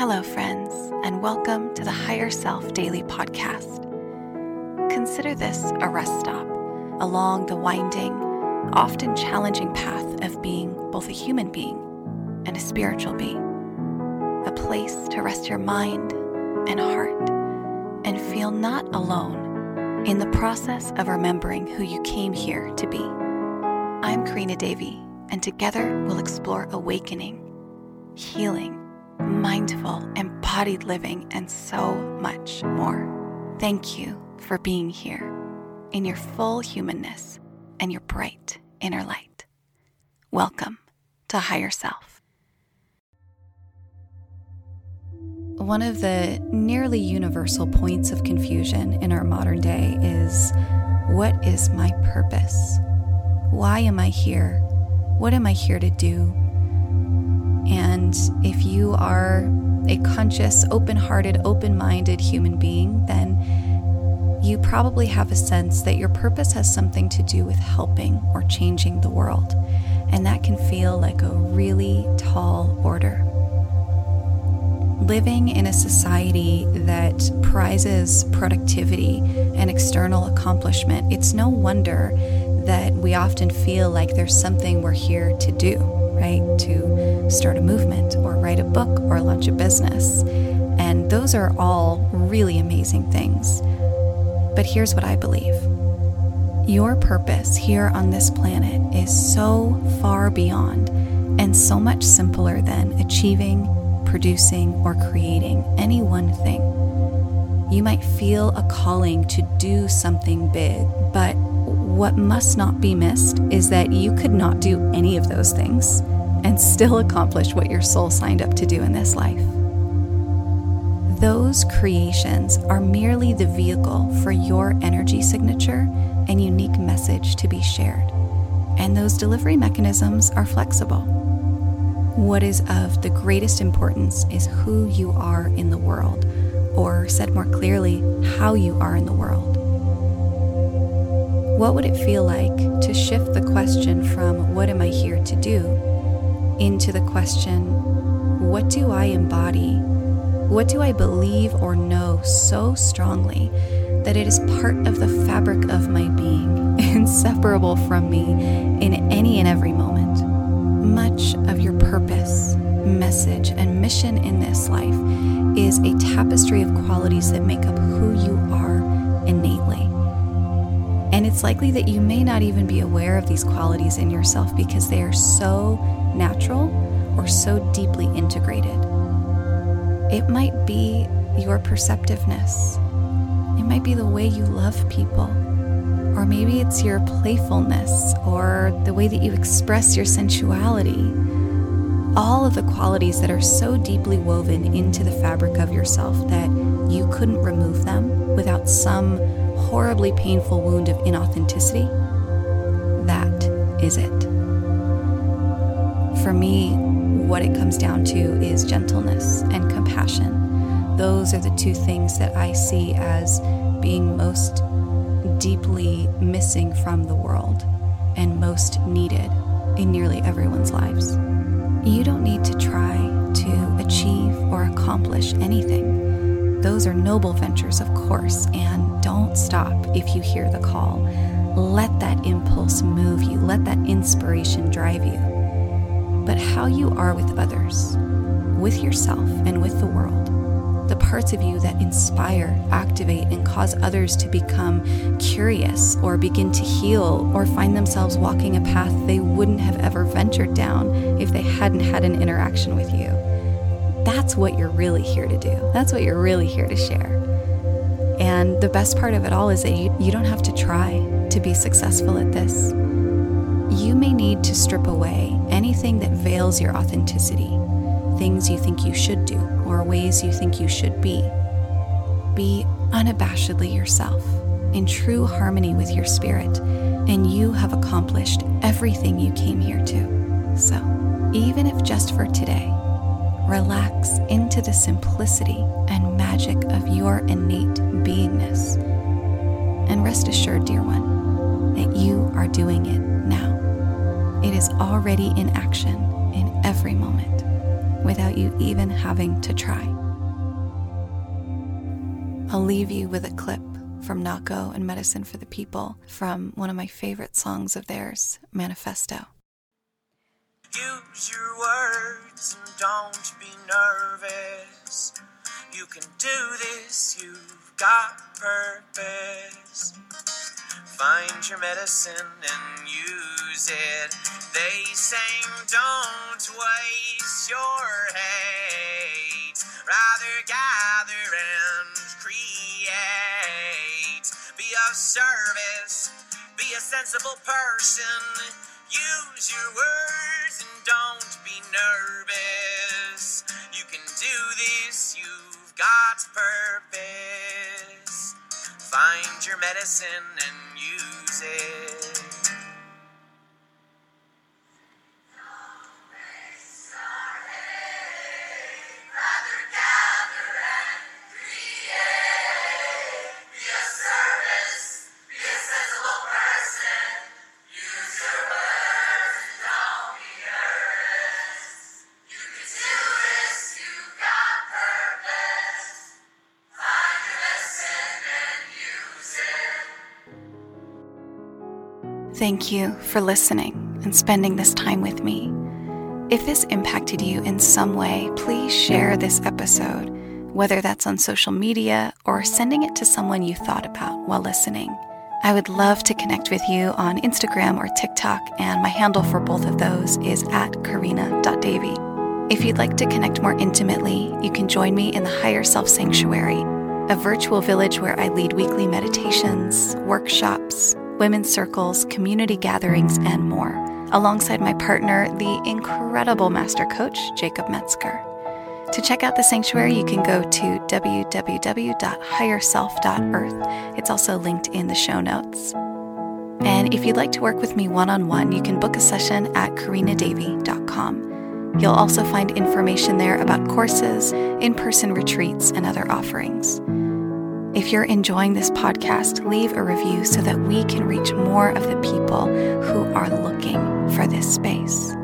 Hello, friends, and welcome to the Higher Self Daily Podcast. Consider this a rest stop along the winding, often challenging path of being both a human being and a spiritual being. A place to rest your mind and heart and feel not alone in the process of remembering who you came here to be. I'm Karina Davy, and together we'll explore awakening, healing, mindful, embodied living, and so much more. Thank you for being here in your full humanness and your bright inner light. Welcome to Higher Self. One of the nearly universal points of confusion in our modern day is what is my purpose? Why am I here? What am I here to do? And if you are a conscious, open hearted, open minded human being, then you probably have a sense that your purpose has something to do with helping or changing the world. And that can feel like a really tall order. Living in a society that prizes productivity and external accomplishment, it's no wonder that we often feel like there's something we're here to do, right? To start a movement or write a book or launch a business. And those are all really amazing things. But here's what I believe your purpose here on this planet is so far beyond and so much simpler than achieving, producing, or creating any one thing. You might feel a calling to do something big, but what must not be missed is that you could not do any of those things and still accomplish what your soul signed up to do in this life. Those creations are merely the vehicle for your energy signature and unique message to be shared, and those delivery mechanisms are flexible. What is of the greatest importance is who you are in the world, or said more clearly, how you are in the world. What would it feel like to shift the question from what am I here to do into the question, what do I embody what do I believe or know so strongly that it is part of the fabric of my being, inseparable from me in any and every moment? Much of your purpose, message, and mission in this life is a tapestry of qualities that make up who you are it's likely that you may not even be aware of these qualities in yourself because they are so natural or so deeply integrated. It might be your perceptiveness. It might be the way you love people. Or maybe it's your playfulness or the way that you express your sensuality. All of the qualities that are so deeply woven into the fabric of yourself that you couldn't remove them without some horribly painful wound of inauthenticity. That is it. For me, what it comes down to is gentleness and compassion. Those are the two things that I see as being most deeply missing from the world and most needed in nearly everyone's lives. You don't need to try to achieve or accomplish anything. Those are noble ventures, of course, and don't stop if you hear the call. Let that impulse move you, let that inspiration drive you but how you are with others, with yourself, and with the world. The parts of you that inspire, activate, and cause others to become curious or begin to heal or find themselves walking a path they wouldn't have ever ventured down if they hadn't had an interaction with you. That's what you're really here to do. That's what you're really here to share. And the best part of it all is that you, you don't have to try to be successful at this you may need to strip away anything that veils your authenticity, things you think you should do, or ways you think you should be. Be unabashedly yourself, in true harmony with your spirit, and you have accomplished everything you came here to. So, even if just for today, relax into the simplicity and magic of your innate beingness. And rest assured, dear one, that you are doing it now. It is already in action in every moment. without you even having to try. I'll leave you with a clip from Nahko and Medicine for the People from one of my favorite songs of theirs, Manifesto. Use your words and don't be nervous. You can do this, you've got purpose. Find your medicine and use it. They say don't waste your hate. Rather gather and create. Be of service. Be a sensible person. Use your words and don't be nervous. You can do this. You've got purpose. Find your medicine and use it. Thank you for listening and spending this time with me. If this impacted you in some way, please share this episode, whether that's on social media or sending it to someone you thought about while listening. I would love to connect with you on Instagram or TikTok, and my handle for both of those is at karina.davy. If you'd like to connect more intimately, you can join me in the Higher Self Sanctuary, a virtual village where I lead weekly meditations, workshops, women's circles, community gatherings, and more, alongside my partner, the incredible master coach, Jacob Metzger. To check out the sanctuary, you can go to www.higherself.earth. It's also linked in the show notes. And if you'd like to work with me one on one, you can book a session at karinadavy.com. You'll also find information there about courses, in person retreats, and other offerings. If you're enjoying this podcast, leave a review so that we can reach more of the people who are looking for this space.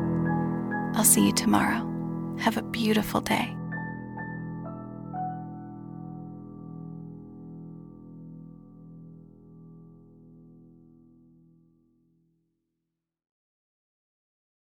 I'll see you tomorrow. Have a beautiful day.